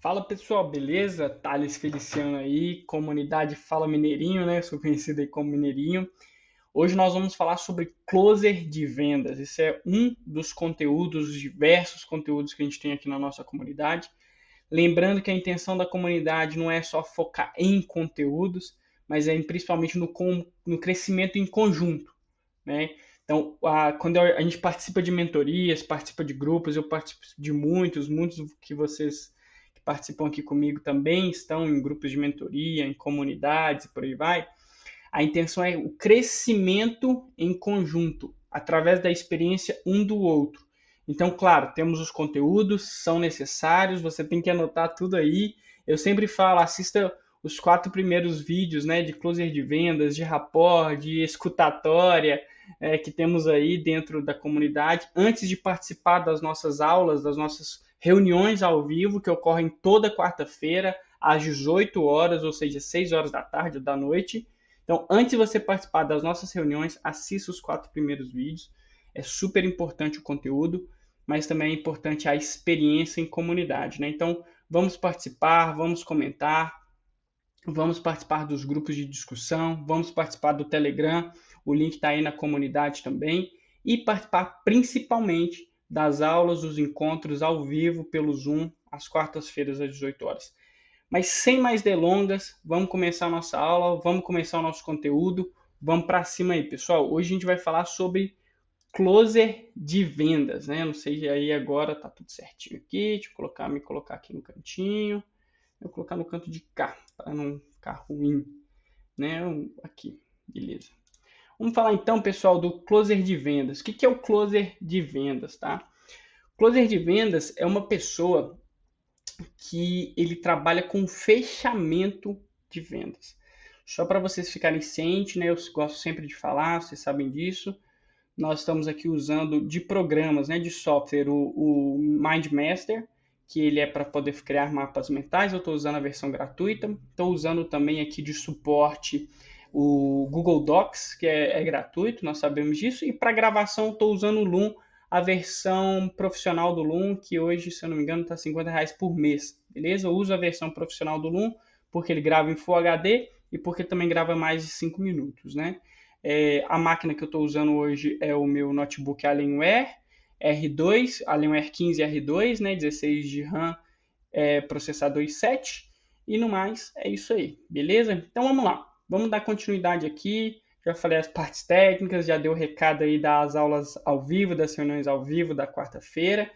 Fala pessoal, beleza? Thales Feliciano aí, comunidade Fala Mineirinho, né? Sou conhecido aí como Mineirinho. Hoje nós vamos falar sobre closer de vendas. Esse é um dos conteúdos, diversos conteúdos que a gente tem aqui na nossa comunidade. Lembrando que a intenção da comunidade não é só focar em conteúdos, mas é principalmente no, no crescimento em conjunto, né? Então, a, quando a gente participa de mentorias, participa de grupos, eu participo de muitos, muitos que vocês participam aqui comigo também estão em grupos de mentoria, em comunidades e por aí vai. A intenção é o crescimento em conjunto, através da experiência um do outro. Então, claro, temos os conteúdos, são necessários, você tem que anotar tudo aí. Eu sempre falo, assista os quatro primeiros vídeos né, de closer de vendas, de rapport, de escutatória, é, que temos aí dentro da comunidade, antes de participar das nossas aulas, das nossas reuniões ao vivo que ocorrem toda quarta-feira às 18 horas, ou seja, 6 horas da tarde ou da noite. Então, antes de você participar das nossas reuniões, assista os quatro primeiros vídeos. É super importante o conteúdo, mas também é importante a experiência em comunidade, né? Então, vamos participar, vamos comentar, vamos participar dos grupos de discussão, vamos participar do Telegram, o link está aí na comunidade também, e participar principalmente das aulas, dos encontros ao vivo pelo Zoom, às quartas-feiras às 18 horas. Mas sem mais delongas, vamos começar a nossa aula, vamos começar o nosso conteúdo, vamos para cima aí, pessoal. Hoje a gente vai falar sobre closer de vendas, né? Não sei aí agora tá tudo certinho aqui. Deixa eu colocar, me colocar aqui no cantinho. Vou colocar no canto de cá, para não ficar ruim, né? Aqui, beleza. Vamos falar então, pessoal, do closer de vendas. O que é o closer de vendas, tá? Closer de vendas é uma pessoa que ele trabalha com fechamento de vendas. Só para vocês ficarem cientes, né? Eu gosto sempre de falar, vocês sabem disso. Nós estamos aqui usando de programas, né, de software, o, o MindMaster, que ele é para poder criar mapas mentais. Eu estou usando a versão gratuita. Estou usando também aqui de suporte o Google Docs, que é, é gratuito, nós sabemos disso, e para gravação estou usando o Loom, a versão profissional do Loom, que hoje, se eu não me engano, está 50 reais por mês, beleza? Eu uso a versão profissional do Loom porque ele grava em Full HD e porque também grava mais de 5 minutos, né? É, a máquina que eu estou usando hoje é o meu notebook Alienware R2, Alienware 15 R2, né? 16 de RAM, é, processador i7 e no mais é isso aí, beleza? Então vamos lá. Vamos dar continuidade aqui. Já falei as partes técnicas, já dei o recado aí das aulas ao vivo, das reuniões ao vivo da quarta-feira.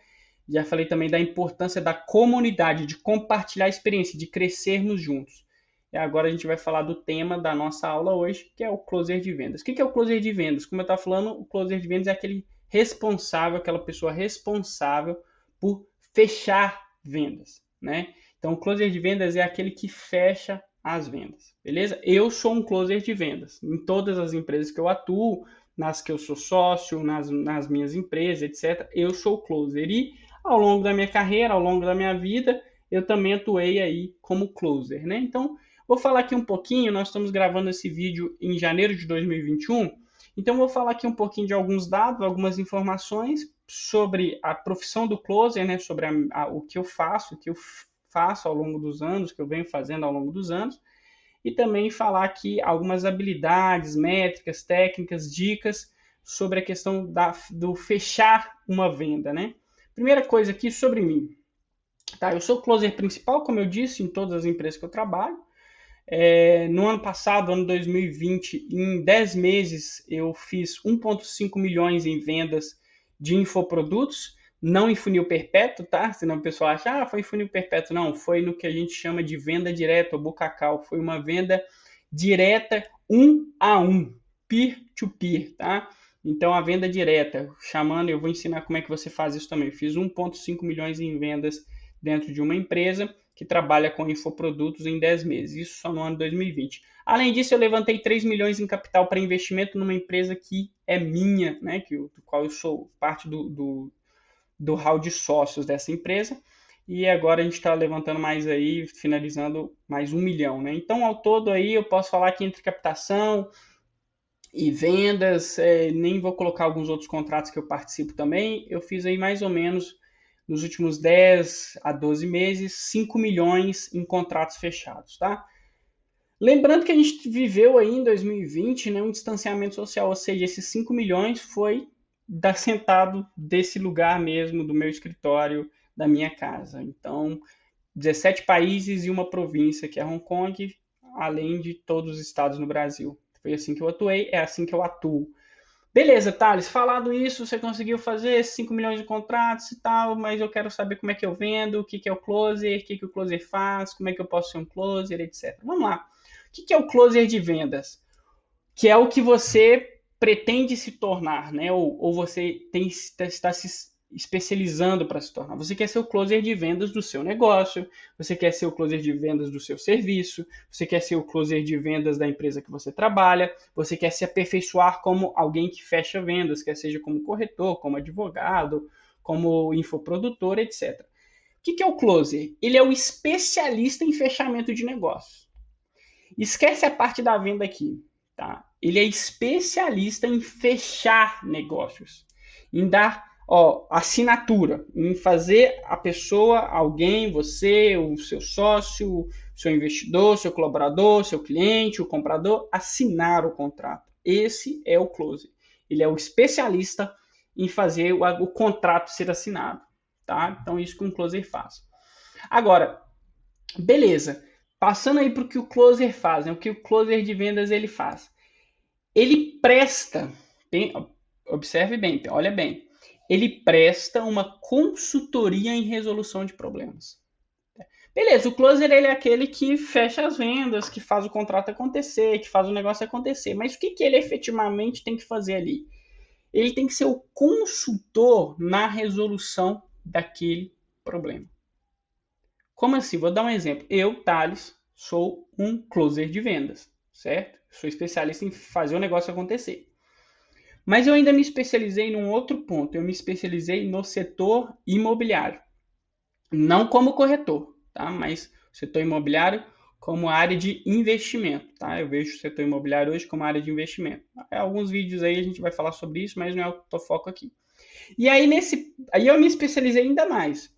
Já falei também da importância da comunidade, de compartilhar a experiência, de crescermos juntos. E agora a gente vai falar do tema da nossa aula hoje, que é o closer de vendas. O que é o closer de vendas? Como eu estava falando, o closer de vendas é aquele responsável, aquela pessoa responsável por fechar vendas, né? Então, o closer de vendas é aquele que fecha as vendas, beleza? Eu sou um closer de vendas. Em todas as empresas que eu atuo, nas que eu sou sócio, nas, nas minhas empresas, etc., eu sou closer. E ao longo da minha carreira, ao longo da minha vida, eu também atuei aí como closer, né? Então, vou falar aqui um pouquinho, nós estamos gravando esse vídeo em janeiro de 2021, então vou falar aqui um pouquinho de alguns dados, algumas informações sobre a profissão do closer, né? Sobre a, a, o que eu faço, o que eu faço ao longo dos anos, que eu venho fazendo ao longo dos anos, e também falar aqui algumas habilidades, métricas, técnicas, dicas sobre a questão da, do fechar uma venda, né? Primeira coisa aqui sobre mim. Tá, eu sou closer principal, como eu disse, em todas as empresas que eu trabalho. É, no ano passado, ano 2020, em 10 meses, eu fiz 1,5 milhões em vendas de infoprodutos não em funil perpétuo, tá? Senão o pessoal acha, ah, foi em funil perpétuo. Não, foi no que a gente chama de venda direta, ou bucacal. Foi uma venda direta, um a um, peer-to-peer, tá? Então, a venda direta, chamando, eu vou ensinar como é que você faz isso também. Eu fiz 1,5 milhões em vendas dentro de uma empresa que trabalha com infoprodutos em 10 meses, isso só no ano 2020. Além disso, eu levantei 3 milhões em capital para investimento numa empresa que é minha, né, que, do qual eu sou parte do, do do hall de sócios dessa empresa. E agora a gente está levantando mais aí, finalizando mais um milhão, né? Então, ao todo aí, eu posso falar que entre captação e vendas, é, nem vou colocar alguns outros contratos que eu participo também, eu fiz aí mais ou menos nos últimos 10 a 12 meses, 5 milhões em contratos fechados, tá? Lembrando que a gente viveu aí em 2020 né, um distanciamento social, ou seja, esses 5 milhões foi da sentado desse lugar mesmo, do meu escritório, da minha casa. Então, 17 países e uma província, que é Hong Kong, além de todos os estados no Brasil. Foi assim que eu atuei, é assim que eu atuo. Beleza, Thales, falado isso, você conseguiu fazer 5 milhões de contratos e tal, mas eu quero saber como é que eu vendo, o que, que é o closer, o que, que o closer faz, como é que eu posso ser um closer, etc. Vamos lá. O que, que é o closer de vendas? Que é o que você pretende se tornar, né? Ou, ou você tem, está se especializando para se tornar. Você quer ser o closer de vendas do seu negócio, você quer ser o closer de vendas do seu serviço, você quer ser o closer de vendas da empresa que você trabalha, você quer se aperfeiçoar como alguém que fecha vendas, quer seja como corretor, como advogado, como infoprodutor, etc. O que é o closer? Ele é o especialista em fechamento de negócios. Esquece a parte da venda aqui, tá? Ele é especialista em fechar negócios, em dar ó, assinatura, em fazer a pessoa, alguém, você, o seu sócio, seu investidor, seu colaborador, seu cliente, o comprador, assinar o contrato. Esse é o close. Ele é o especialista em fazer o, o contrato ser assinado, tá? Então isso que um closer faz. Agora, beleza. Passando aí para o que o closer faz, né? o que o closer de vendas ele faz. Ele presta, bem, observe bem, olha bem, ele presta uma consultoria em resolução de problemas. Beleza, o closer ele é aquele que fecha as vendas, que faz o contrato acontecer, que faz o negócio acontecer. Mas o que, que ele efetivamente tem que fazer ali? Ele tem que ser o consultor na resolução daquele problema. Como assim? Vou dar um exemplo. Eu, Thales, sou um closer de vendas, certo? Sou especialista em fazer o negócio acontecer. Mas eu ainda me especializei num outro ponto. Eu me especializei no setor imobiliário. Não como corretor, tá? Mas setor imobiliário como área de investimento, tá? Eu vejo o setor imobiliário hoje como área de investimento. Alguns vídeos aí a gente vai falar sobre isso, mas não é o foco aqui. E aí nesse, aí eu me especializei ainda mais.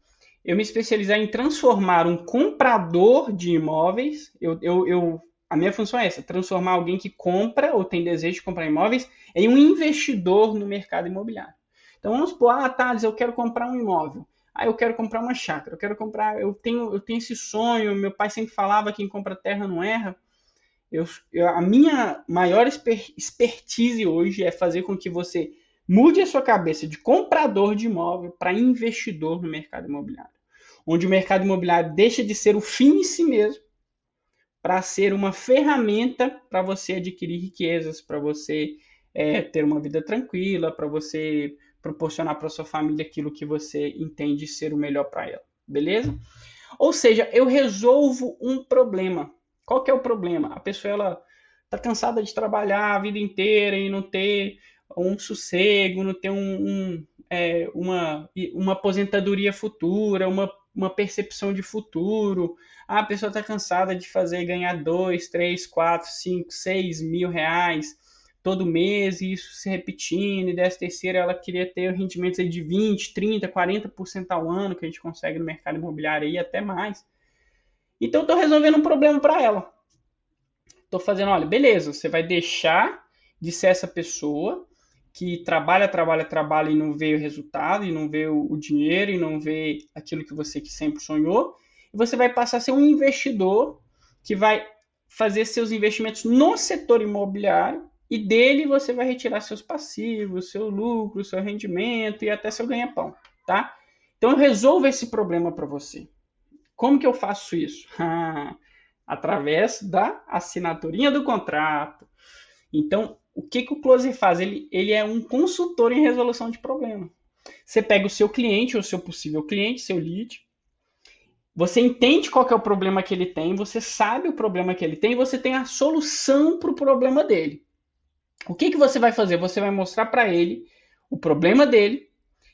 Eu me especializei em transformar um comprador de imóveis. Eu, eu, eu a minha função é essa: transformar alguém que compra ou tem desejo de comprar imóveis em um investidor no mercado imobiliário. Então vamos supor, ah, Thales, eu quero comprar um imóvel. Ah, eu quero comprar uma chácara, eu quero comprar, eu tenho, eu tenho esse sonho, meu pai sempre falava que quem compra terra não erra. Eu, eu, a minha maior expertise hoje é fazer com que você mude a sua cabeça de comprador de imóvel para investidor no mercado imobiliário. Onde o mercado imobiliário deixa de ser o fim em si mesmo para ser uma ferramenta para você adquirir riquezas, para você é, ter uma vida tranquila, para você proporcionar para sua família aquilo que você entende ser o melhor para ela, beleza? Ou seja, eu resolvo um problema. Qual que é o problema? A pessoa ela tá cansada de trabalhar a vida inteira e não ter um sossego, não ter um, um é, uma, uma aposentadoria futura, uma uma percepção de futuro. Ah, a pessoa está cansada de fazer ganhar 2, 3, 4, 5, 6 mil reais todo mês e isso se repetindo. E dessa terceira ela queria ter rendimentos aí de 20, 30, 40% ao ano que a gente consegue no mercado imobiliário e até mais. Então estou resolvendo um problema para ela. Estou fazendo, olha, beleza, você vai deixar de ser essa pessoa que trabalha, trabalha, trabalha e não vê o resultado, e não vê o, dinheiro, e não vê aquilo que você que sempre sonhou, e você vai passar a ser um investidor que vai fazer seus investimentos no setor imobiliário e dele você vai retirar seus passivos, seu lucro, seu rendimento e até seu ganha-pão, tá? Então eu resolvo esse problema para você. Como que eu faço isso? através da assinaturinha do contrato. Então, o que, que o Closer faz? Ele, ele é um consultor em resolução de problema. Você pega o seu cliente, ou seu possível cliente, seu lead, você entende qual é o problema que ele tem, você sabe o problema que ele tem você tem a solução para o problema dele. O que, que você vai fazer? Você vai mostrar para ele o problema dele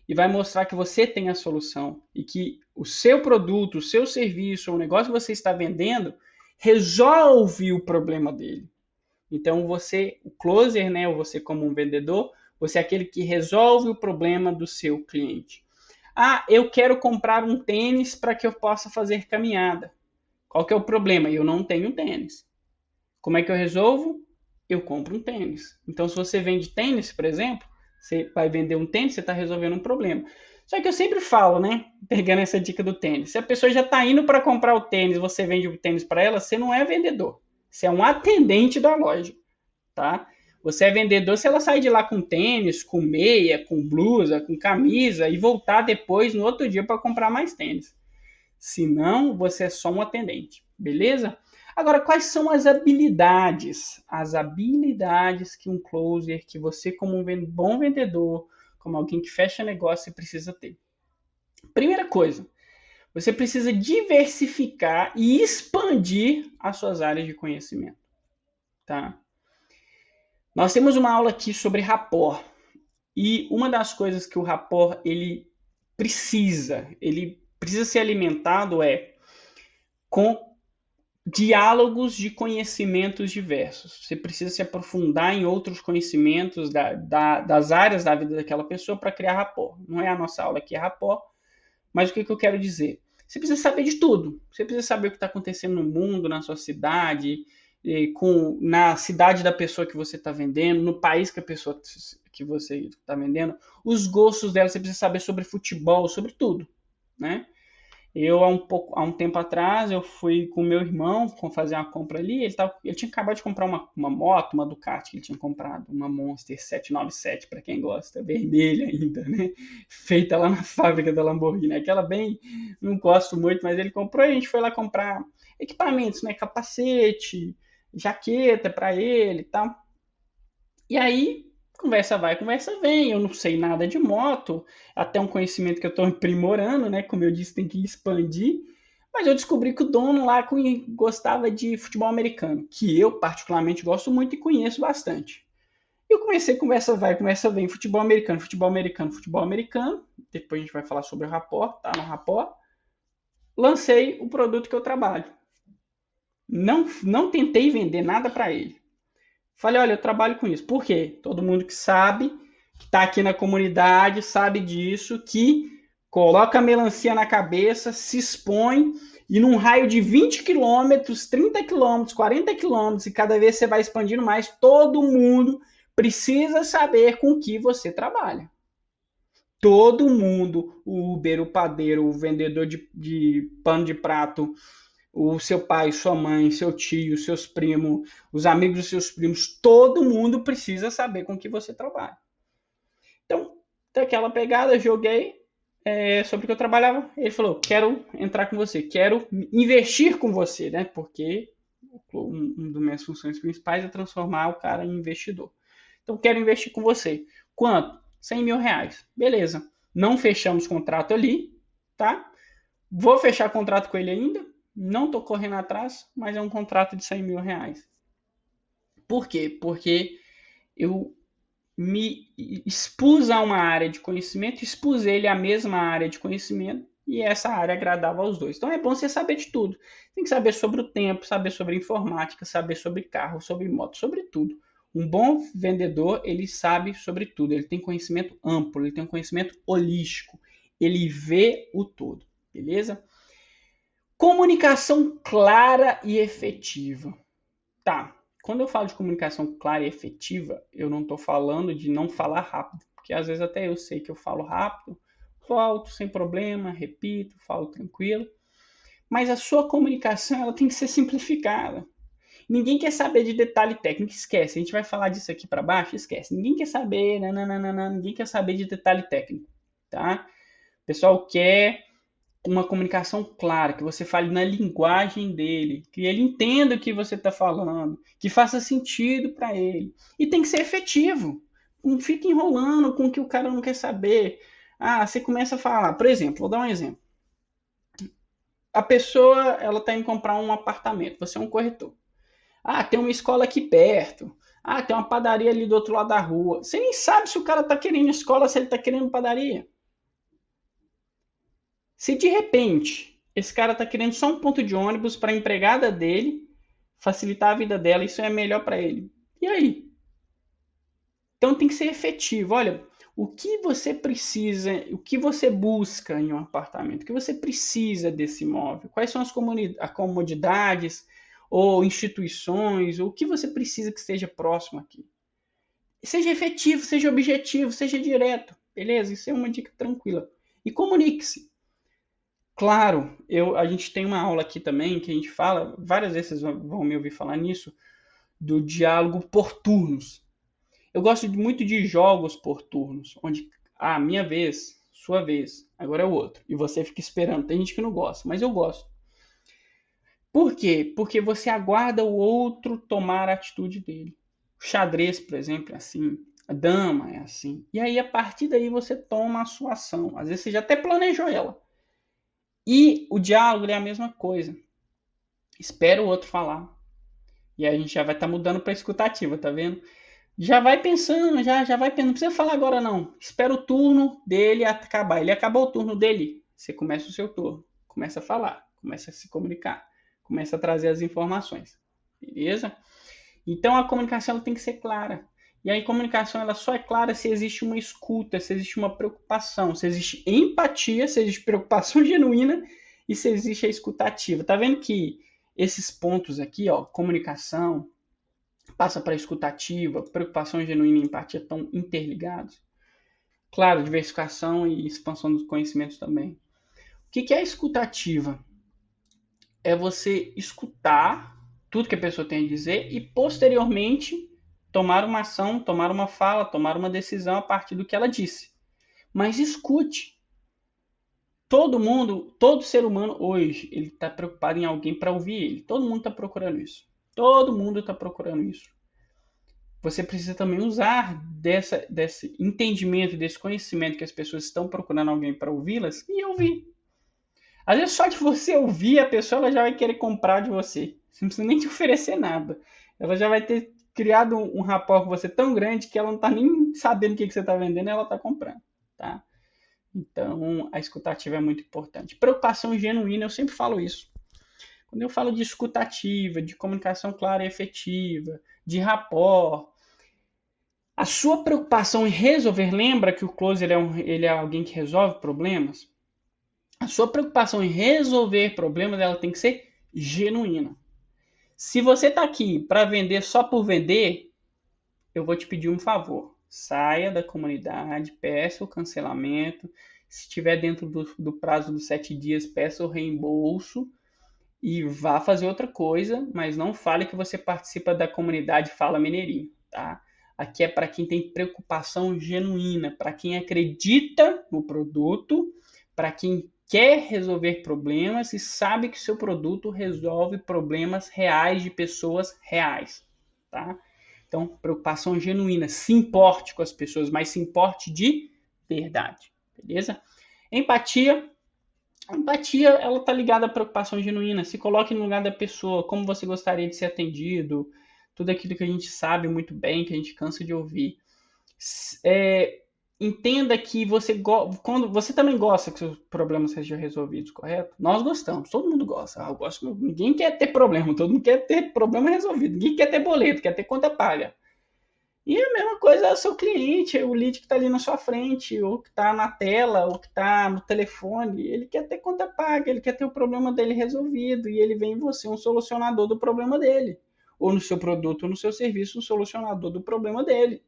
e vai mostrar que você tem a solução e que o seu produto, o seu serviço, o negócio que você está vendendo resolve o problema dele. Então você, o closer, né, ou você como um vendedor, você é aquele que resolve o problema do seu cliente. Ah, eu quero comprar um tênis para que eu possa fazer caminhada. Qual que é o problema? Eu não tenho tênis. Como é que eu resolvo? Eu compro um tênis. Então, se você vende tênis, por exemplo, você vai vender um tênis, você está resolvendo um problema. Só que eu sempre falo, né? Pegando essa dica do tênis. Se a pessoa já está indo para comprar o tênis, você vende o tênis para ela, você não é vendedor. Você é um atendente da loja, tá? Você é vendedor se ela sair de lá com tênis, com meia, com blusa, com camisa e voltar depois no outro dia para comprar mais tênis. Se não, você é só um atendente, beleza? Agora, quais são as habilidades? As habilidades que um closer, que você como um bom vendedor, como alguém que fecha negócio precisa ter. Primeira coisa, você precisa diversificar e expandir as suas áreas de conhecimento, tá? Nós temos uma aula aqui sobre rapport. E uma das coisas que o rapport ele precisa, ele precisa ser alimentado é com diálogos de conhecimentos diversos. Você precisa se aprofundar em outros conhecimentos da, da, das áreas da vida daquela pessoa para criar rapport. Não é a nossa aula aqui, é rapport. Mas o que, que eu quero dizer? Você precisa saber de tudo. Você precisa saber o que está acontecendo no mundo, na sua cidade, com, na cidade da pessoa que você está vendendo, no país que a pessoa que você está vendendo, os gostos dela. Você precisa saber sobre futebol, sobre tudo, né? Eu, há um, pouco, há um tempo atrás, eu fui com meu irmão fazer uma compra ali. Ele, tava, tinha acabado de comprar uma, uma moto, uma Ducati que ele tinha comprado, uma Monster 797, para quem gosta, vermelha ainda, né? Feita lá na fábrica da Lamborghini. Aquela bem, não gosto muito, mas ele comprou e a gente foi lá comprar equipamentos, né? Capacete, jaqueta para ele e tal. E aí Conversa vai, conversa vem. Eu não sei nada de moto, até um conhecimento que eu estou aprimorando, né? Como eu disse, tem que expandir. Mas eu descobri que o dono lá gostava de futebol americano, que eu particularmente gosto muito e conheço bastante. E eu comecei conversa vai, conversa vem, futebol americano, futebol americano, futebol americano. Depois a gente vai falar sobre o rapport, tá no rapport. Lancei o produto que eu trabalho. Não, não tentei vender nada para ele. Falei, olha, eu trabalho com isso. Por quê? Todo mundo que sabe, que está aqui na comunidade, sabe disso, que coloca a melancia na cabeça, se expõe e num raio de 20 quilômetros, 30 quilômetros, 40 quilômetros, e cada vez você vai expandindo mais, todo mundo precisa saber com que você trabalha. Todo mundo, o Uber, o padeiro, o vendedor de, de pano de prato, o seu pai, sua mãe, seu tio, seus primos, os amigos dos seus primos, todo mundo precisa saber com que você trabalha. Então, daquela pegada, joguei é, sobre o que eu trabalhava. Ele falou: quero entrar com você, quero investir com você, né? Porque uma das minhas funções principais é transformar o cara em investidor. Então, quero investir com você. Quanto? 100 mil reais. Beleza. Não fechamos contrato ali, tá? Vou fechar contrato com ele ainda, não estou correndo atrás, mas é um contrato de 100 mil reais. Por quê? Porque eu me expus a uma área de conhecimento, expus ele à mesma área de conhecimento e essa área agradava aos dois. Então é bom você saber de tudo. Tem que saber sobre o tempo, saber sobre informática, saber sobre carro, sobre moto, sobre tudo. Um bom vendedor, ele sabe sobre tudo, ele tem conhecimento amplo, ele tem um conhecimento holístico, ele vê o todo, beleza? Comunicação clara e efetiva. Tá. Quando eu falo de comunicação clara e efetiva, eu não estou falando de não falar rápido, porque às vezes até eu sei que eu falo rápido, volto sem problema, repito, falo tranquilo. Mas a sua comunicação ela tem que ser simplificada. Ninguém quer saber de detalhe técnico, esquece. A gente vai falar disso aqui para baixo, esquece. Ninguém quer saber, nananana, ninguém quer saber de detalhe técnico, tá? O pessoal quer uma comunicação clara, que você fale na linguagem dele, que ele entenda o que você está falando, que faça sentido para ele. E tem que ser efetivo. Não fique enrolando com o que o cara não quer saber. Ah, você começa a falar, por exemplo, vou dar um exemplo. A pessoa, ela está indo comprar um apartamento, você é um corretor. Ah, tem uma escola aqui perto. Ah, tem uma padaria ali do outro lado da rua. Você nem sabe se o cara está querendo escola, se ele está querendo padaria. Se de repente esse cara está querendo só um ponto de ônibus para a empregada dele, facilitar a vida dela, isso é melhor para ele. E aí? Então tem que ser efetivo. Olha, o que você precisa, o que você busca em um apartamento, o que você precisa desse imóvel, quais são as comodidades ou instituições, ou o que você precisa que esteja próximo aqui. Seja efetivo, seja objetivo, seja direto, beleza? Isso é uma dica tranquila. E comunique-se. Claro, eu, a gente tem uma aula aqui também que a gente fala, várias vezes vocês vão me ouvir falar nisso, do diálogo por turnos. Eu gosto muito de jogos por turnos, onde ah, minha vez, sua vez, agora é o outro. E você fica esperando. Tem gente que não gosta, mas eu gosto. Por quê? Porque você aguarda o outro tomar a atitude dele. O xadrez, por exemplo, é assim. A dama é assim. E aí, a partir daí, você toma a sua ação. Às vezes, você já até planejou ela. E o diálogo é a mesma coisa. Espera o outro falar. E aí a gente já vai estar tá mudando para escutativa, tá vendo? já vai pensando, já, já vai pensando. Não precisa falar agora, não. Espera o turno dele acabar. Ele acabou o turno dele, você começa o seu turno. Começa a falar, começa a se comunicar, começa a trazer as informações. Beleza? Então a comunicação tem que ser clara. E a comunicação ela só é clara se existe uma escuta, se existe uma preocupação, se existe empatia, se existe preocupação genuína e se existe a escutativa. Tá vendo que esses pontos aqui, ó, comunicação, passa para escutativa, preocupação genuína e empatia estão interligados. Claro, diversificação e expansão dos conhecimentos também. O que é a escutativa? É você escutar tudo que a pessoa tem a dizer e posteriormente tomar uma ação, tomar uma fala, tomar uma decisão a partir do que ela disse. Mas escute. Todo mundo, todo ser humano hoje, ele está preocupado em alguém para ouvir ele. Todo mundo está procurando isso. Todo mundo está procurando isso. Você precisa também usar dessa, desse entendimento, desse conhecimento que as pessoas estão procurando alguém para ouvi-las e ouvir. Às vezes, só de você ouvir a pessoa, ela já vai querer comprar de você. Você não precisa nem te oferecer nada. Ela já vai ter criado um, rapport com você tão grande que ela não está nem sabendo o que, que você está vendendo e ela está comprando. Tá? Então, a escutativa é muito importante. Preocupação genuína, eu sempre falo isso. Quando eu falo de escutativa, de comunicação clara e efetiva, de rapport, a sua preocupação em resolver, lembra que o closer é, um, ele é alguém que resolve problemas? A sua preocupação em resolver problemas, ela tem que ser genuína. Se você está aqui para vender só por vender, eu vou te pedir um favor. Saia da comunidade, peça o cancelamento. Se estiver dentro do, do prazo dos sete dias, peça o reembolso e vá fazer outra coisa, mas não fale que você participa da comunidade Fala Mineirinho, tá? Aqui é para quem tem preocupação genuína, para quem acredita no produto, para quem quer resolver problemas e sabe que seu produto resolve problemas reais de pessoas reais, tá? Então, preocupação genuína, se importe com as pessoas, mas se importe de verdade, beleza? Empatia, empatia, ela está ligada à preocupação genuína. Se coloque no lugar da pessoa, como você gostaria de ser atendido, tudo aquilo que a gente sabe muito bem, que a gente cansa de ouvir. É, entenda que você quando você também gosta que seus problemas sejam resolvidos, correto? Nós gostamos, todo mundo gosta. Ah, gosto, ninguém quer ter problema, todo mundo quer ter problema resolvido, ninguém quer ter boleto, quer ter conta paga. E a mesma coisa é o seu cliente, o lead que está ali na sua frente, ou que está na tela, ou que está no telefone. Ele quer ter conta paga, ele quer ter o problema dele resolvido e ele vem em você, um solucionador do problema dele. Ou no seu produto, ou no seu serviço, um solucionador do problema dele.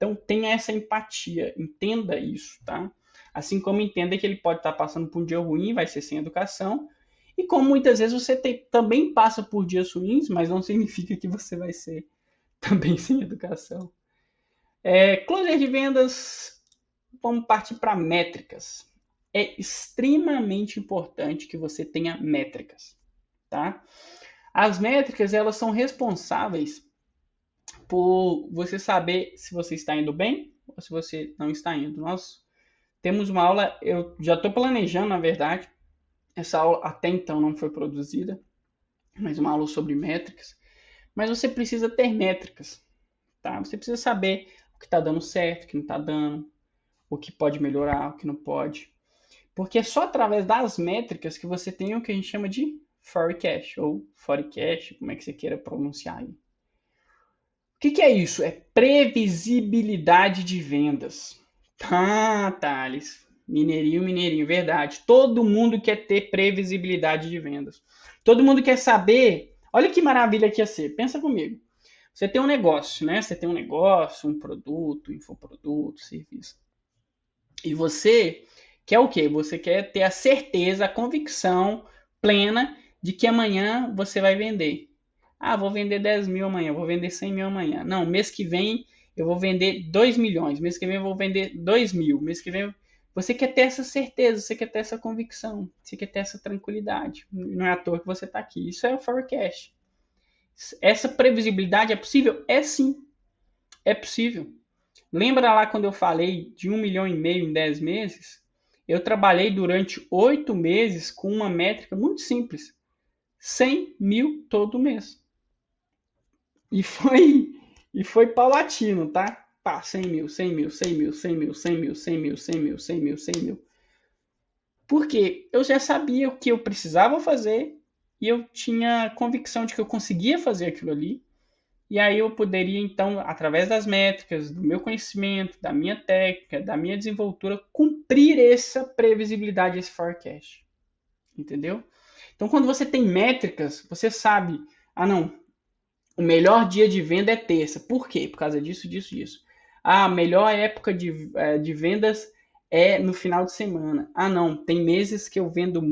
Então tenha essa empatia, entenda isso, tá? Assim como entenda que ele pode estar passando por um dia ruim, vai ser sem educação, e como muitas vezes você tem, também passa por dias ruins, mas não significa que você vai ser também sem educação. É, closer de vendas, vamos partir para métricas. É extremamente importante que você tenha métricas, tá? As métricas, elas são responsáveis por você saber se você está indo bem ou se você não está indo. Nós temos uma aula, eu já estou planejando, na verdade, essa aula até então não foi produzida, mas uma aula sobre métricas. Mas você precisa ter métricas, tá? Você precisa saber o que está dando certo, o que não está dando, o que pode melhorar, o que não pode. Porque é só através das métricas que você tem o que a gente chama de forecast, ou forecast, como é que você queira pronunciar aí. O que, que é isso? É previsibilidade de vendas. Ah, Thales. Mineirinho, mineirinho, verdade. Todo mundo quer ter previsibilidade de vendas. Todo mundo quer saber. Olha que maravilha que ia ser. Pensa comigo. Você tem um negócio, né? Você tem um negócio, um produto, infoproduto, serviço. E você quer o quê? Você quer ter a certeza, a convicção plena de que amanhã você vai vender. Ah, vou vender 10 mil amanhã, vou vender 100 mil amanhã. Não, mês que vem eu vou vender 2 milhões, mês que vem eu vou vender 2 mil, mês que vem. Você quer ter essa certeza, você quer ter essa convicção, você quer ter essa tranquilidade. Não é à toa que você está aqui. Isso é o forecast. Essa previsibilidade é possível? É sim. É possível. Lembra lá quando eu falei de um milhão e meio em 10 meses? Eu trabalhei durante oito meses com uma métrica muito simples: 100 mil todo mês. E foi, e foi paulatino, tá? Pá, 100 mil, 100 mil, 100 mil, 100 mil, 100 mil, 100 mil, 100 mil, 100 mil, 100 mil. Porque eu já sabia o que eu precisava fazer e eu tinha convicção de que eu conseguia fazer aquilo ali. E aí eu poderia, então, através das métricas, do meu conhecimento, da minha técnica, da minha desenvoltura, cumprir essa previsibilidade, esse forecast. Entendeu? Então, quando você tem métricas, você sabe, ah, não, o melhor dia de venda é terça. Por quê? Por causa disso, disso, disso. Ah, a melhor época de, é, de vendas é no final de semana. Ah, não, tem meses que eu vendo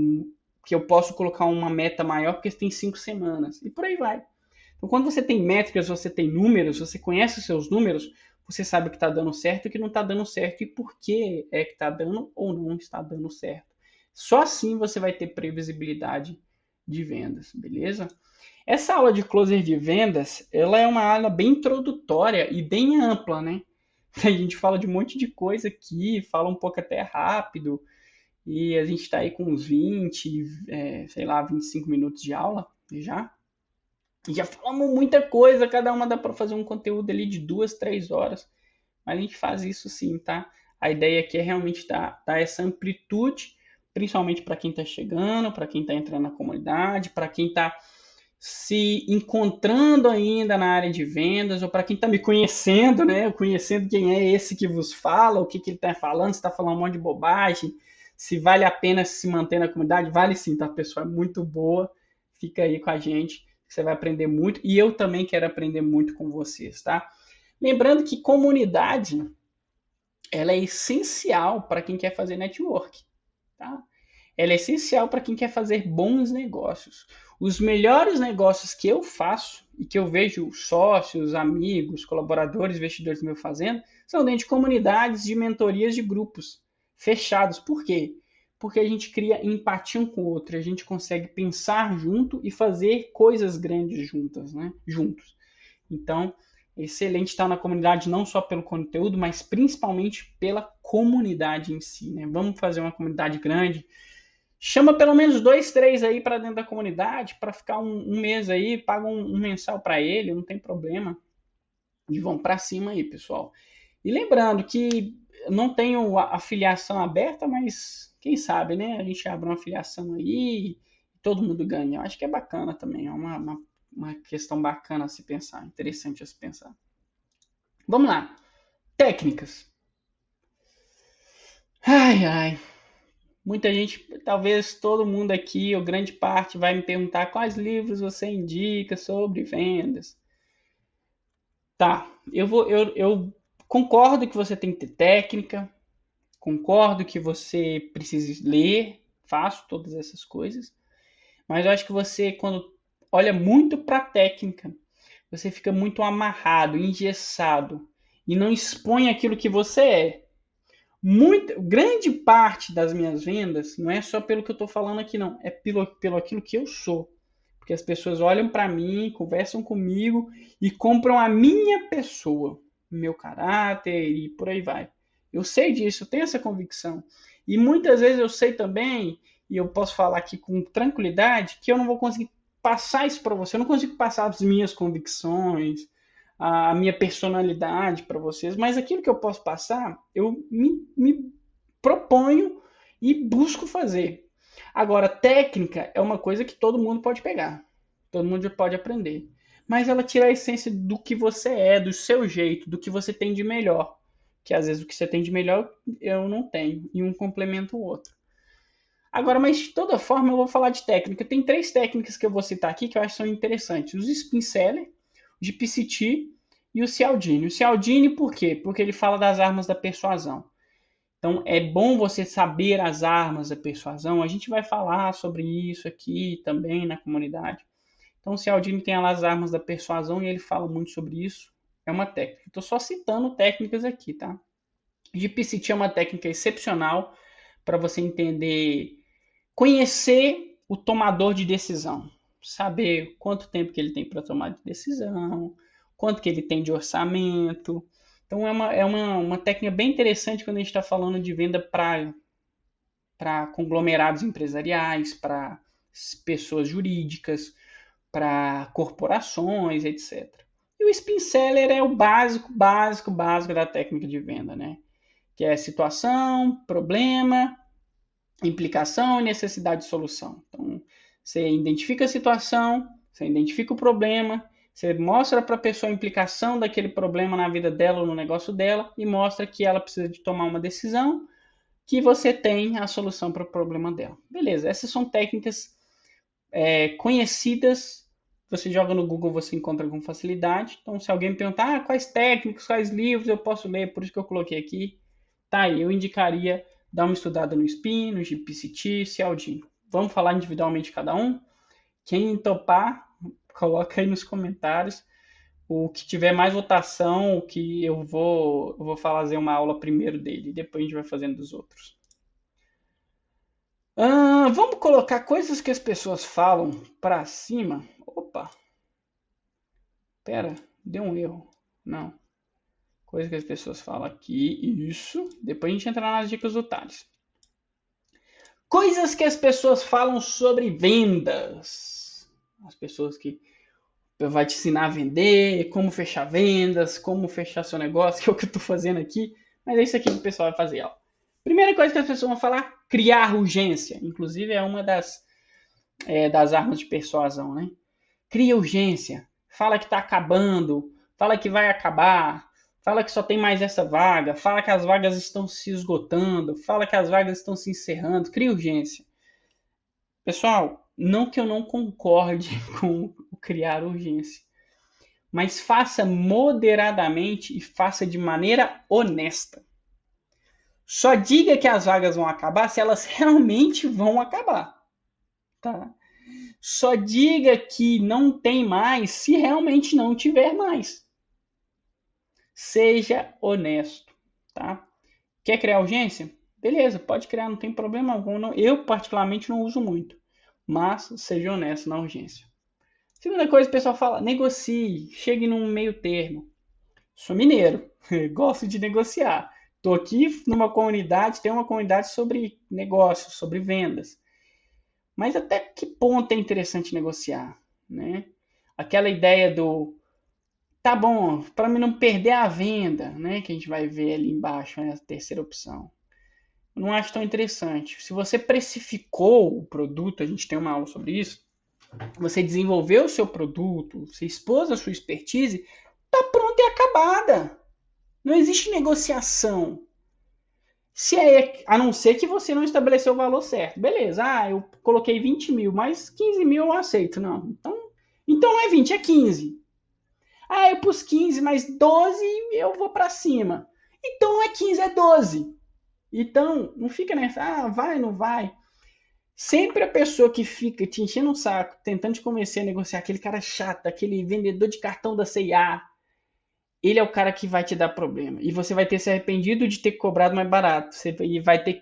que eu posso colocar uma meta maior porque tem cinco semanas. E por aí vai. Então, quando você tem métricas, você tem números, você conhece os seus números, você sabe o que está dando certo e o que não está dando certo e por que é que está dando ou não está dando certo. Só assim você vai ter previsibilidade de vendas, beleza? Essa aula de closer de vendas, ela é uma aula bem introdutória e bem ampla, né? A gente fala de um monte de coisa aqui, fala um pouco até rápido, e a gente está aí com uns 20, é, sei lá, 25 minutos de aula já. E já falamos muita coisa, cada uma dá para fazer um conteúdo ali de duas, três horas. Mas a gente faz isso sim, tá? A ideia aqui é realmente dar, dar essa amplitude, principalmente para quem está chegando, para quem está entrando na comunidade, para quem está se encontrando ainda na área de vendas, ou para quem está me conhecendo, né? Conhecendo quem é esse que vos fala, o que, que ele está falando, se está falando um monte de bobagem, se vale a pena se manter na comunidade, vale sim, tá? A pessoa é muito boa. Fica aí com a gente, você vai aprender muito. E eu também quero aprender muito com vocês, tá? Lembrando que comunidade ela é essencial para quem quer fazer network, tá? Ela é essencial para quem quer fazer bons negócios. Os melhores negócios que eu faço e que eu vejo sócios, amigos, colaboradores, investidores meu fazendo, são dentro de comunidades de mentorias de grupos fechados. Por quê? Porque a gente cria empatia um com o outro, a gente consegue pensar junto e fazer coisas grandes juntas, né? Juntos. Então, é excelente estar na comunidade não só pelo conteúdo, mas principalmente pela comunidade em si, né? Vamos fazer uma comunidade grande. Chama pelo menos dois, três aí para dentro da comunidade, para ficar um, um, mês aí, paga um, um mensal para ele, não tem problema. E vão para cima aí, pessoal. E lembrando que não tenho afiliação aberta, mas quem sabe, né? A gente abre uma afiliação aí todo mundo ganha. Eu acho que é bacana também, é uma, uma, uma questão bacana a se pensar, interessante a se pensar. Vamos lá. Técnicas. Ai, ai. Muita gente, talvez todo mundo aqui, ou grande parte, vai me perguntar quais livros você indica sobre vendas. Tá, eu vou, eu, eu Concordo que você tem que ter técnica, concordo que você precisa ler, faço todas essas coisas, mas eu acho que você, quando olha muito para a técnica, você fica muito amarrado, engessado e não expõe aquilo que você é. Muito, grande parte das minhas vendas não é só pelo que eu estou falando aqui, não, é pelo, pelo aquilo que eu sou. Porque as pessoas olham para mim, conversam comigo e compram a minha pessoa meu caráter e por aí vai. Eu sei disso, eu tenho essa convicção. E muitas vezes eu sei também, e eu posso falar aqui com tranquilidade, que eu não vou conseguir passar isso para você. Eu não consigo passar as minhas convicções, a minha personalidade para vocês, mas aquilo que eu posso passar, eu me, me proponho e busco fazer. Agora, técnica é uma coisa que todo mundo pode pegar, todo mundo pode aprender mas ela tira a essência do que você é, do seu jeito, do que você tem de melhor, que às vezes o que você tem de melhor eu não tenho, e um complementa o outro. Agora, mas de toda forma, eu vou falar de técnica. Tem três técnicas que eu vou citar aqui que eu acho que são interessantes: os spin o GPCT e o Cialdini. O Cialdini, por quê? Porque ele fala das armas da persuasão. Então, é bom você saber as armas da persuasão. A gente vai falar sobre isso aqui também na comunidade. Então, o Cialdini tem lá as armas da persuasão e ele fala muito sobre isso. É uma técnica. Estou só citando técnicas aqui, tá? GPCT é uma técnica excepcional para você entender Conhecer o tomador de decisão, saber quanto tempo que ele tem para tomar de decisão, quanto que ele tem de orçamento. Então é uma, é uma, uma técnica bem interessante quando a gente está falando de venda para conglomerados empresariais, para pessoas jurídicas, para corporações, etc. E o spin seller é o básico, básico, básico da técnica de venda, né? Que é situação, problema implicação e necessidade de solução. Então, você identifica a situação, você identifica o problema, você mostra para a pessoa a implicação daquele problema na vida dela ou no negócio dela e mostra que ela precisa de tomar uma decisão que você tem a solução para o problema dela. Beleza, essas são técnicas é, conhecidas. Você joga no Google, você encontra com facilidade. Então, se alguém perguntar ah, quais técnicas, quais livros eu posso ler, por isso que eu coloquei aqui, tá aí, eu indicaria Dá uma estudada no Spin, no GPCT, Cialdino. Vamos falar individualmente cada um? Quem topar, coloca aí nos comentários. O que tiver mais votação, que eu vou, eu vou fazer uma aula primeiro dele, depois a gente vai fazendo dos outros. Ah, vamos colocar coisas que as pessoas falam para cima. Opa! Pera, deu um erro. Não. Coisa que as pessoas falam aqui. Isso. Depois a gente entra nas dicas do Thales. Coisas que as pessoas falam sobre vendas. As pessoas que vai te ensinar a vender, como fechar vendas, como fechar seu negócio, que é o que eu estou fazendo aqui. Mas é isso aqui que o pessoal vai fazer. Ó. Primeira coisa que as pessoas vão falar, criar urgência. Inclusive é uma das, é, das armas de persuasão, né? Cria urgência. Fala que está acabando. Fala que vai acabar fala que só tem mais essa vaga, fala que as vagas estão se esgotando, fala que as vagas estão se encerrando, cria urgência. Pessoal, não que eu não concorde com criar urgência, mas faça moderadamente e faça de maneira honesta. Só diga que as vagas vão acabar se elas realmente vão acabar. Tá? Só diga que não tem mais se realmente não tiver mais. Seja honesto, tá? Quer criar urgência? Beleza, pode criar, não tem problema algum. Eu, particularmente, não uso muito. Mas seja honesto na urgência. Segunda coisa, o pessoal fala, negocie, chegue num meio termo. Sou mineiro, gosto de negociar. Estou aqui numa comunidade, tem uma comunidade sobre negócios, sobre vendas. Mas até que ponto é interessante negociar, né? Aquela ideia do Tá bom, para mim não perder a venda, né? Que a gente vai ver ali embaixo, né, a terceira opção. Não acho tão interessante. Se você precificou o produto, a gente tem uma aula sobre isso. Você desenvolveu o seu produto, você expôs a sua expertise, tá pronta e acabada. Não existe negociação. Se é, a não ser que você não estabeleceu o valor certo. Beleza, ah, eu coloquei 20 mil, mas 15 mil eu aceito. Não, então, então não é 20, é 15. Ah, eu pus 15, mas 12 eu vou para cima. Então não é 15, é 12. Então, não fica nessa, ah, vai, não vai. Sempre a pessoa que fica te enchendo o saco, tentando te convencer a negociar, aquele cara chato, aquele vendedor de cartão da CIA, ele é o cara que vai te dar problema. E você vai ter se arrependido de ter cobrado mais barato. Você vai ter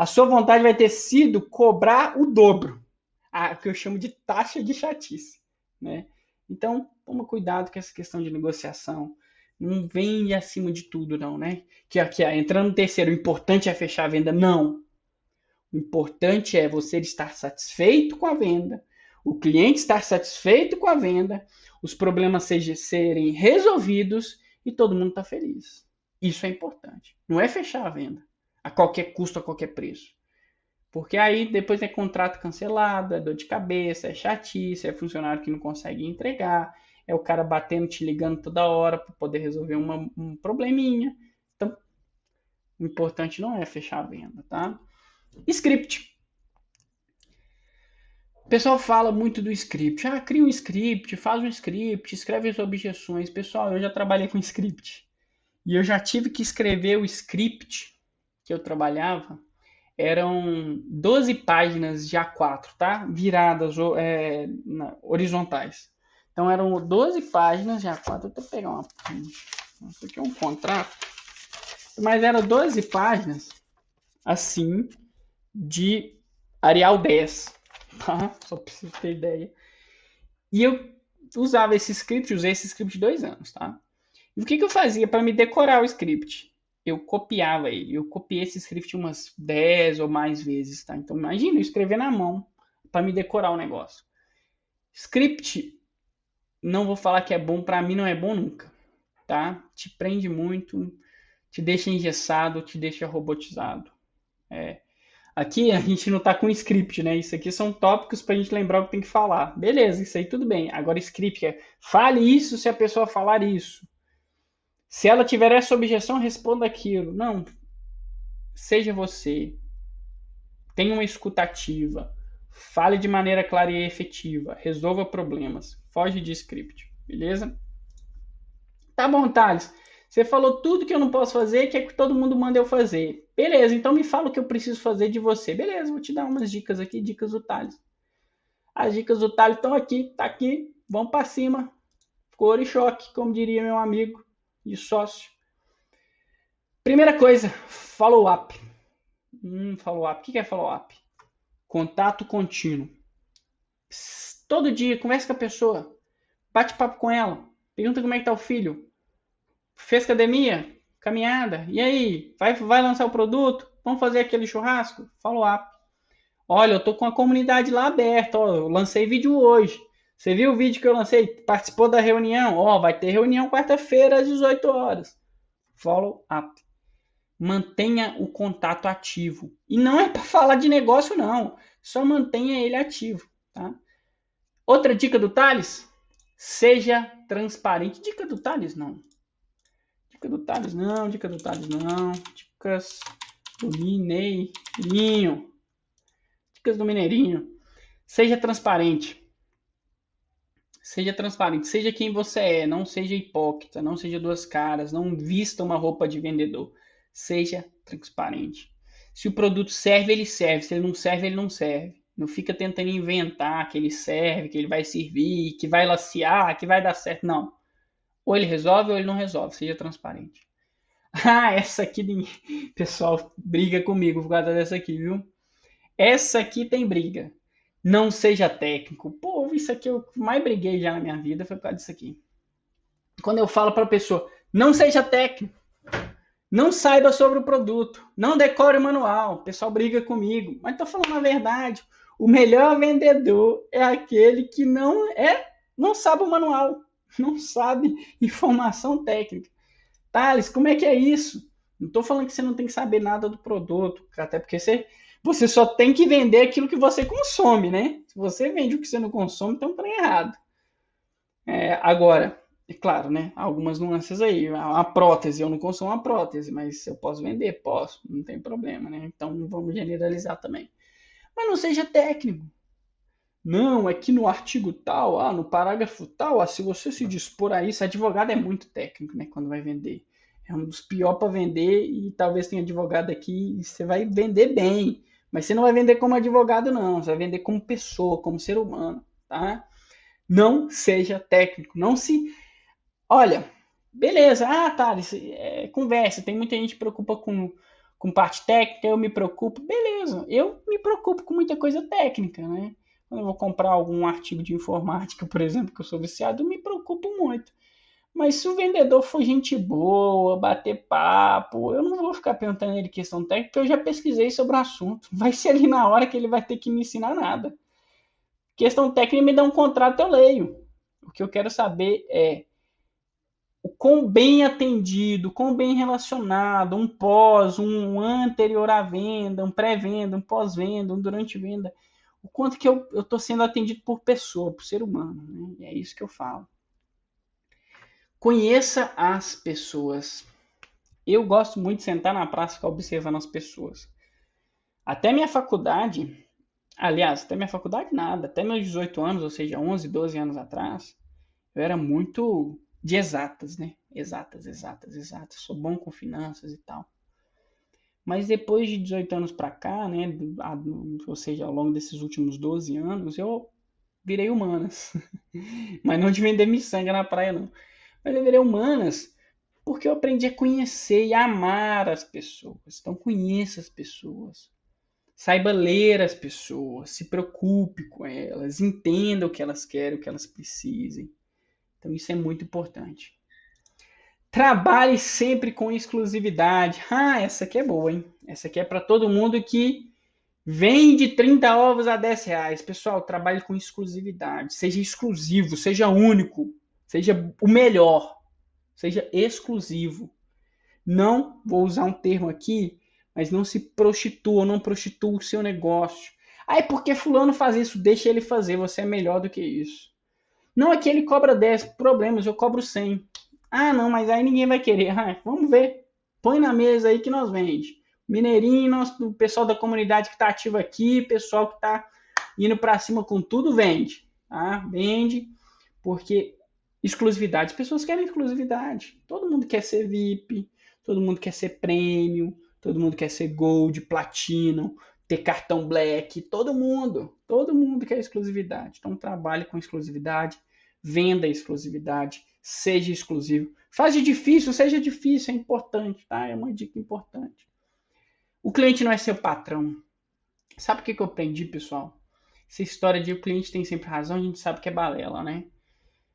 a sua vontade vai ter sido cobrar o dobro. A que eu chamo de taxa de chatice, né? Então, toma cuidado com essa questão de negociação. Não vem acima de tudo, não, né? Que aqui, entrando no terceiro, o importante é fechar a venda. Não. O importante é você estar satisfeito com a venda, o cliente estar satisfeito com a venda, os problemas sejam, serem resolvidos e todo mundo está feliz. Isso é importante. Não é fechar a venda a qualquer custo, a qualquer preço. Porque aí depois é contrato cancelado, é dor de cabeça, é chatice, é funcionário que não consegue entregar, é o cara batendo, te ligando toda hora para poder resolver uma, um probleminha. Então, O importante não é fechar a venda, tá? Script. O pessoal fala muito do script. Ah, cria um script, faz um script, escreve as objeções. Pessoal, eu já trabalhei com script. E eu já tive que escrever o script que eu trabalhava. Eram 12 páginas de A4, tá? Viradas é, horizontais. Então eram 12 páginas de A4. Vou até pegar uma. Isso aqui é um contrato. Mas eram 12 páginas, assim, de Arial 10. Tá? Só pra você ter ideia. E eu usava esse script, usei esse script dois anos, tá? E o que, que eu fazia para me decorar o script? Eu copiava ele. Eu copiei esse script umas 10 ou mais vezes, tá? Então imagina eu escrever na mão para me decorar o negócio. Script, não vou falar que é bom, para mim não é bom nunca, tá? Te prende muito, te deixa engessado, te deixa robotizado. É. Aqui a gente não está com script, né? Isso aqui são tópicos para a gente lembrar o que tem que falar. Beleza, isso aí tudo bem. Agora script é fale isso se a pessoa falar isso. Se ela tiver essa objeção, responda aquilo. Não. Seja você. Tenha uma escutativa. Fale de maneira clara e efetiva. Resolva problemas. Foge de script. Beleza? Tá bom, Thales. Você falou tudo que eu não posso fazer, que é que todo mundo manda eu fazer. Beleza, então me fala o que eu preciso fazer de você. Beleza, vou te dar umas dicas aqui, dicas do Thales. As dicas do Thales estão aqui, tá aqui. Vamos para cima. Cor e choque, como diria meu amigo e sócio. Primeira coisa, follow-up. Hum, follow-up. O que é follow-up? Contato contínuo. Todo dia, conversa com a pessoa. Bate papo com ela. Pergunta como é que tá o filho. Fez academia? Caminhada? E aí? Vai, vai lançar o produto? Vamos fazer aquele churrasco? Follow-up. Olha, eu tô com a comunidade lá aberta. Ó, eu lancei vídeo hoje. Você viu o vídeo que eu lancei? Participou da reunião? Ó, vai ter reunião quarta-feira às 18 horas. Follow up. Mantenha o contato ativo. E não é para falar de negócio, não. Só mantenha ele ativo. Tá? Outra dica do Thales: seja transparente. Dica do Thales, não. Dica do Thales, não. Dica do Thales, não. Dicas do Mineirinho. Dicas do Mineirinho. Seja transparente. Seja transparente, seja quem você é, não seja hipócrita, não seja duas caras, não vista uma roupa de vendedor. Seja transparente. Se o produto serve, ele serve. Se ele não serve, ele não serve. Não fica tentando inventar que ele serve, que ele vai servir, que vai laciar, que vai dar certo. Não. Ou ele resolve ou ele não resolve. Seja transparente. Ah, essa aqui, pessoal, briga comigo por causa dessa aqui, viu? Essa aqui tem briga não seja técnico. Pô, isso aqui eu mais briguei já na minha vida foi por causa disso aqui. Quando eu falo para a pessoa, não seja técnico, não saiba sobre o produto, não decore o manual, o pessoal briga comigo, mas estou falando a verdade. O melhor vendedor é aquele que não é, não sabe o manual, não sabe informação técnica. Thales, como é que é isso? Não estou falando que você não tem que saber nada do produto, até porque você você só tem que vender aquilo que você consome, né? Se você vende o que você não consome, então tá errado. É, agora, é claro, né? Algumas nuances aí. A prótese, eu não consumo uma prótese, mas eu posso vender, posso, não tem problema, né? Então vamos generalizar também. Mas não seja técnico. Não, é que no artigo tal, ah, no parágrafo tal, ah, se você se dispor a isso, advogado é muito técnico, né? Quando vai vender. É um dos piores para vender e talvez tenha advogado aqui e você vai vender bem. Mas você não vai vender como advogado, não. Você vai vender como pessoa, como ser humano, tá? Não seja técnico. Não se. Olha, beleza. Ah, tá. É, conversa. Tem muita gente que preocupa com, com parte técnica. Eu me preocupo. Beleza. Eu me preocupo com muita coisa técnica, né? Quando eu vou comprar algum artigo de informática, por exemplo, que eu sou viciado, eu me preocupo muito. Mas se o vendedor for gente boa, bater papo, eu não vou ficar perguntando ele questão técnica, porque eu já pesquisei sobre o assunto. Vai ser ali na hora que ele vai ter que me ensinar nada. Questão técnica me dá um contrato, eu leio. O que eu quero saber é o quão bem atendido, quão bem relacionado, um pós, um anterior à venda, um pré-venda, um pós-venda, um durante-venda, o quanto que eu estou sendo atendido por pessoa, por ser humano. Né? é isso que eu falo. Conheça as pessoas. eu gosto muito de sentar na praça e ficar observando as pessoas. Até minha faculdade, aliás, até minha faculdade nada, até meus 18 anos, ou seja, 11, 12 anos atrás, eu era muito de exatas, né? Exatas, exatas, exatas. Sou bom com finanças e tal. Mas depois de 18 anos para cá, né, ou seja, ao longo desses últimos 12 anos, eu virei humanas. Mas não de vender miçanga na praia, não. Mas virei humanas porque eu aprendi a conhecer e amar as pessoas. Então, conheça as pessoas. Saiba ler as pessoas, se preocupe com elas, entenda o que elas querem, o que elas precisem. Então, isso é muito importante. Trabalhe sempre com exclusividade. Ah, essa aqui é boa, hein? Essa aqui é para todo mundo que vende 30 ovos a 10 reais. Pessoal, trabalhe com exclusividade. Seja exclusivo, seja único, seja o melhor, seja exclusivo. Não vou usar um termo aqui, mas não se prostitua, não prostitua o seu negócio. Ah, é porque fulano faz isso, deixa ele fazer, você é melhor do que isso. Não, aqui ele cobra 10 problemas, eu cobro 100. Ah, não, mas aí ninguém vai querer. Ah, vamos ver. Põe na mesa aí que nós vende. Mineirinho, nosso, o pessoal da comunidade que está ativo aqui, pessoal que está indo para cima com tudo, vende. Tá? Vende, porque exclusividade. As pessoas querem exclusividade. Todo mundo quer ser VIP, todo mundo quer ser prêmio, todo mundo quer ser gold, platinum, ter cartão black. Todo mundo, todo mundo quer exclusividade. Então trabalhe com exclusividade, venda exclusividade seja exclusivo. Faz de difícil, seja difícil, é importante, tá? É uma dica importante. O cliente não é seu patrão. Sabe o que, que eu aprendi, pessoal? Essa história de o cliente tem sempre razão, a gente sabe que é balela, né?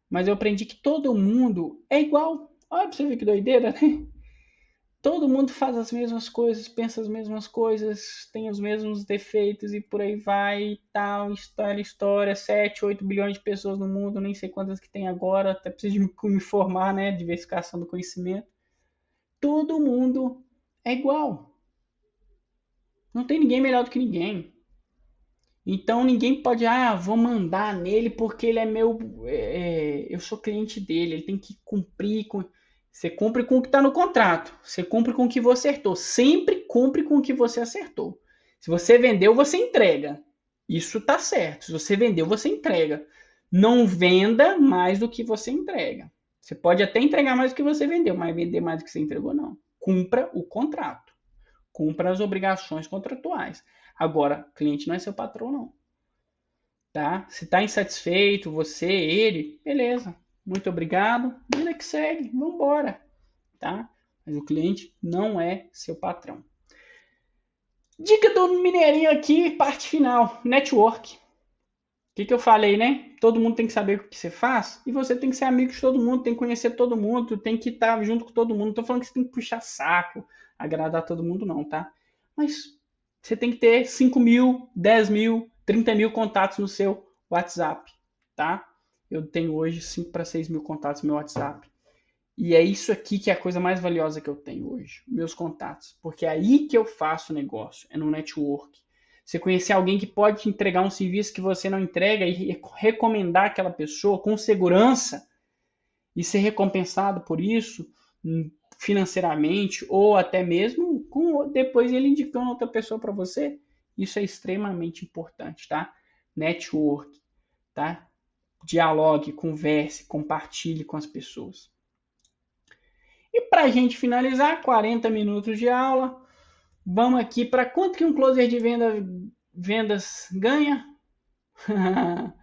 Mas eu aprendi que todo mundo é igual. Olha pra você ver que doideira, né? todo mundo faz as mesmas coisas, pensa as mesmas coisas, tem os mesmos defeitos e por aí vai e tal, história, história, 7, 8 bilhões de pessoas no mundo, nem sei quantas que tem agora, até preciso me informar, né, diversificação do conhecimento. Todo mundo é igual. Não tem ninguém melhor do que ninguém. Então ninguém pode, ah, vou mandar nele porque ele é meu, é, eu sou cliente dele, ele tem que cumprir com você cumpre com o que está no contrato. Você cumpre com o que você acertou. Sempre cumpre com o que você acertou. Se você vendeu, você entrega. Isso está certo. Se você vendeu, você entrega. Não venda mais do que você entrega. Você pode até entregar mais do que você vendeu, mas vender mais do que você entregou, não. Cumpra o contrato. Cumpra as obrigações contratuais. Agora, cliente não é seu patrão, não. Tá? Se está insatisfeito, você, ele, beleza muito obrigado, vida que segue, vamos embora, tá? Mas o cliente não é seu patrão. Dica do mineirinho aqui, parte final, network. O que, que eu falei, né? Todo mundo tem que saber o que você faz e você tem que ser amigo de todo mundo, tem que conhecer todo mundo, tem que estar junto com todo mundo. Não tô falando que você tem que puxar saco, agradar todo mundo, não, tá? Mas você tem que ter 5 mil, 10 mil, 30 mil contatos no seu WhatsApp, tá? eu tenho hoje 5 para 6 mil contatos no meu WhatsApp. E é isso aqui que é a coisa mais valiosa que eu tenho hoje, meus contatos. Porque é aí que eu faço negócio, é no network. Você conhecer alguém que pode te entregar um serviço que você não entrega e recomendar aquela pessoa com segurança e ser recompensado por isso financeiramente ou até mesmo com depois ele indicando outra pessoa para você, isso é extremamente importante, tá? Network, tá? dialogue, converse, compartilhe com as pessoas. E para a gente finalizar, 40 minutos de aula, vamos aqui para quanto que um closer de venda, vendas ganha?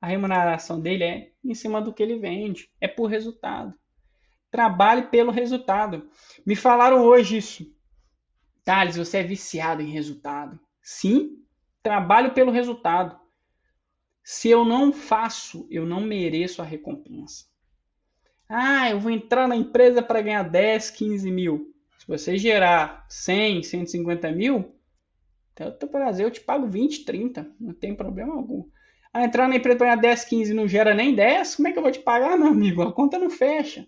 a remuneração dele é em cima do que ele vende, é por resultado. Trabalhe pelo resultado. Me falaram hoje isso. Thales, você é viciado em resultado. Sim, trabalho pelo resultado. Se eu não faço, eu não mereço a recompensa. Ah, eu vou entrar na empresa para ganhar 10, 15 mil. Se você gerar 100, 150 mil, até o Brasil eu te pago 20, 30. Não tem problema algum. Ah, entrar na empresa para ganhar 10, 15 não gera nem 10, como é que eu vou te pagar, meu amigo? A conta não fecha.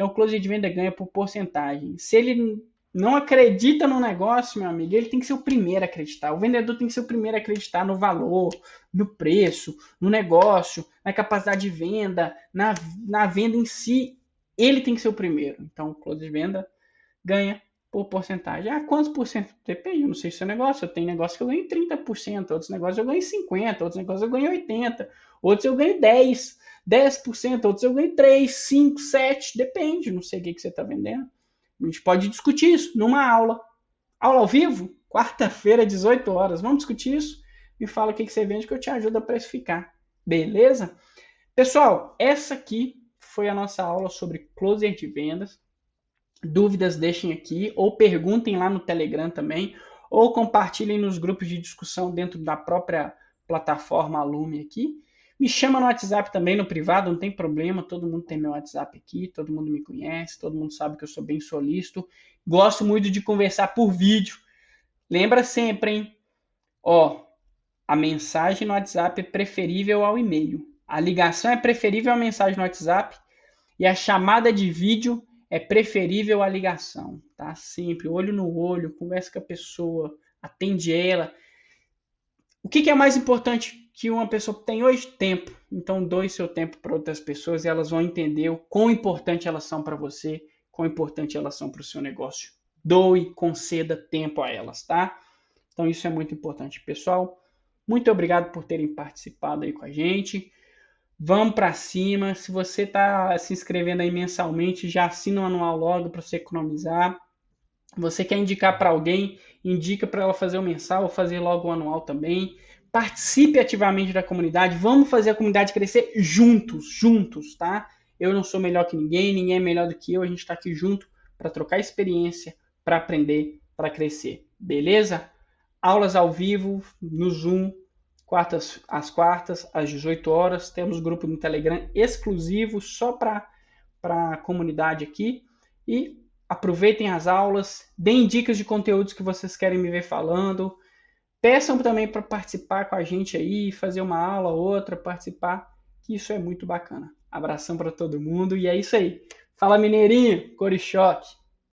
Então o close de venda ganha por porcentagem. Se ele não acredita no negócio, meu amigo, ele tem que ser o primeiro a acreditar. O vendedor tem que ser o primeiro a acreditar no valor, no preço, no negócio, na capacidade de venda, na, na venda em si. Ele tem que ser o primeiro. Então, o close de venda ganha por porcentagem. Ah, quantos por cento? Depende, eu não sei se é negócio. Eu tenho negócio que eu ganho 30%, outros negócios eu ganho 50%, outros negócios eu ganho 80%, outros eu ganho 10%, 10%, outros eu ganho 3%, 5%, 7%, depende, não sei o que, que você está vendendo. A gente pode discutir isso numa aula. Aula ao vivo? Quarta-feira, 18 horas. Vamos discutir isso? Me fala o que, que você vende que eu te ajudo a precificar. Beleza? Pessoal, essa aqui foi a nossa aula sobre closer de vendas. Dúvidas deixem aqui ou perguntem lá no Telegram também ou compartilhem nos grupos de discussão dentro da própria plataforma Alume aqui. Me chama no WhatsApp também, no privado, não tem problema. Todo mundo tem meu WhatsApp aqui, todo mundo me conhece, todo mundo sabe que eu sou bem solícito. Gosto muito de conversar por vídeo. Lembra sempre, hein? Ó, a mensagem no WhatsApp é preferível ao e-mail. A ligação é preferível à mensagem no WhatsApp e a chamada de vídeo é preferível à ligação, tá? Sempre olho no olho, conversa com a pessoa, atende ela. O que, que é mais importante que uma pessoa tem hoje tempo. Então, doe seu tempo para outras pessoas e elas vão entender o quão importante elas são para você, quão importante elas são para o seu negócio. Doe, conceda tempo a elas, tá? Então, isso é muito importante, pessoal. Muito obrigado por terem participado aí com a gente. Vamos para cima. Se você está se inscrevendo aí mensalmente, já assina o anual logo para você economizar. Você quer indicar para alguém, indica para ela fazer o mensal ou fazer logo o anual também participe ativamente da comunidade, vamos fazer a comunidade crescer juntos, juntos, tá? Eu não sou melhor que ninguém, ninguém é melhor do que eu, a gente está aqui junto para trocar experiência, para aprender, para crescer, beleza? Aulas ao vivo no Zoom, quartas às quartas, às 18 horas, temos grupo no Telegram exclusivo só para a comunidade aqui e aproveitem as aulas, deem dicas de conteúdos que vocês querem me ver falando, Peçam também para participar com a gente aí, fazer uma aula, outra, participar, que isso é muito bacana. Abração para todo mundo e é isso aí. Fala Mineirinho, Corichoque.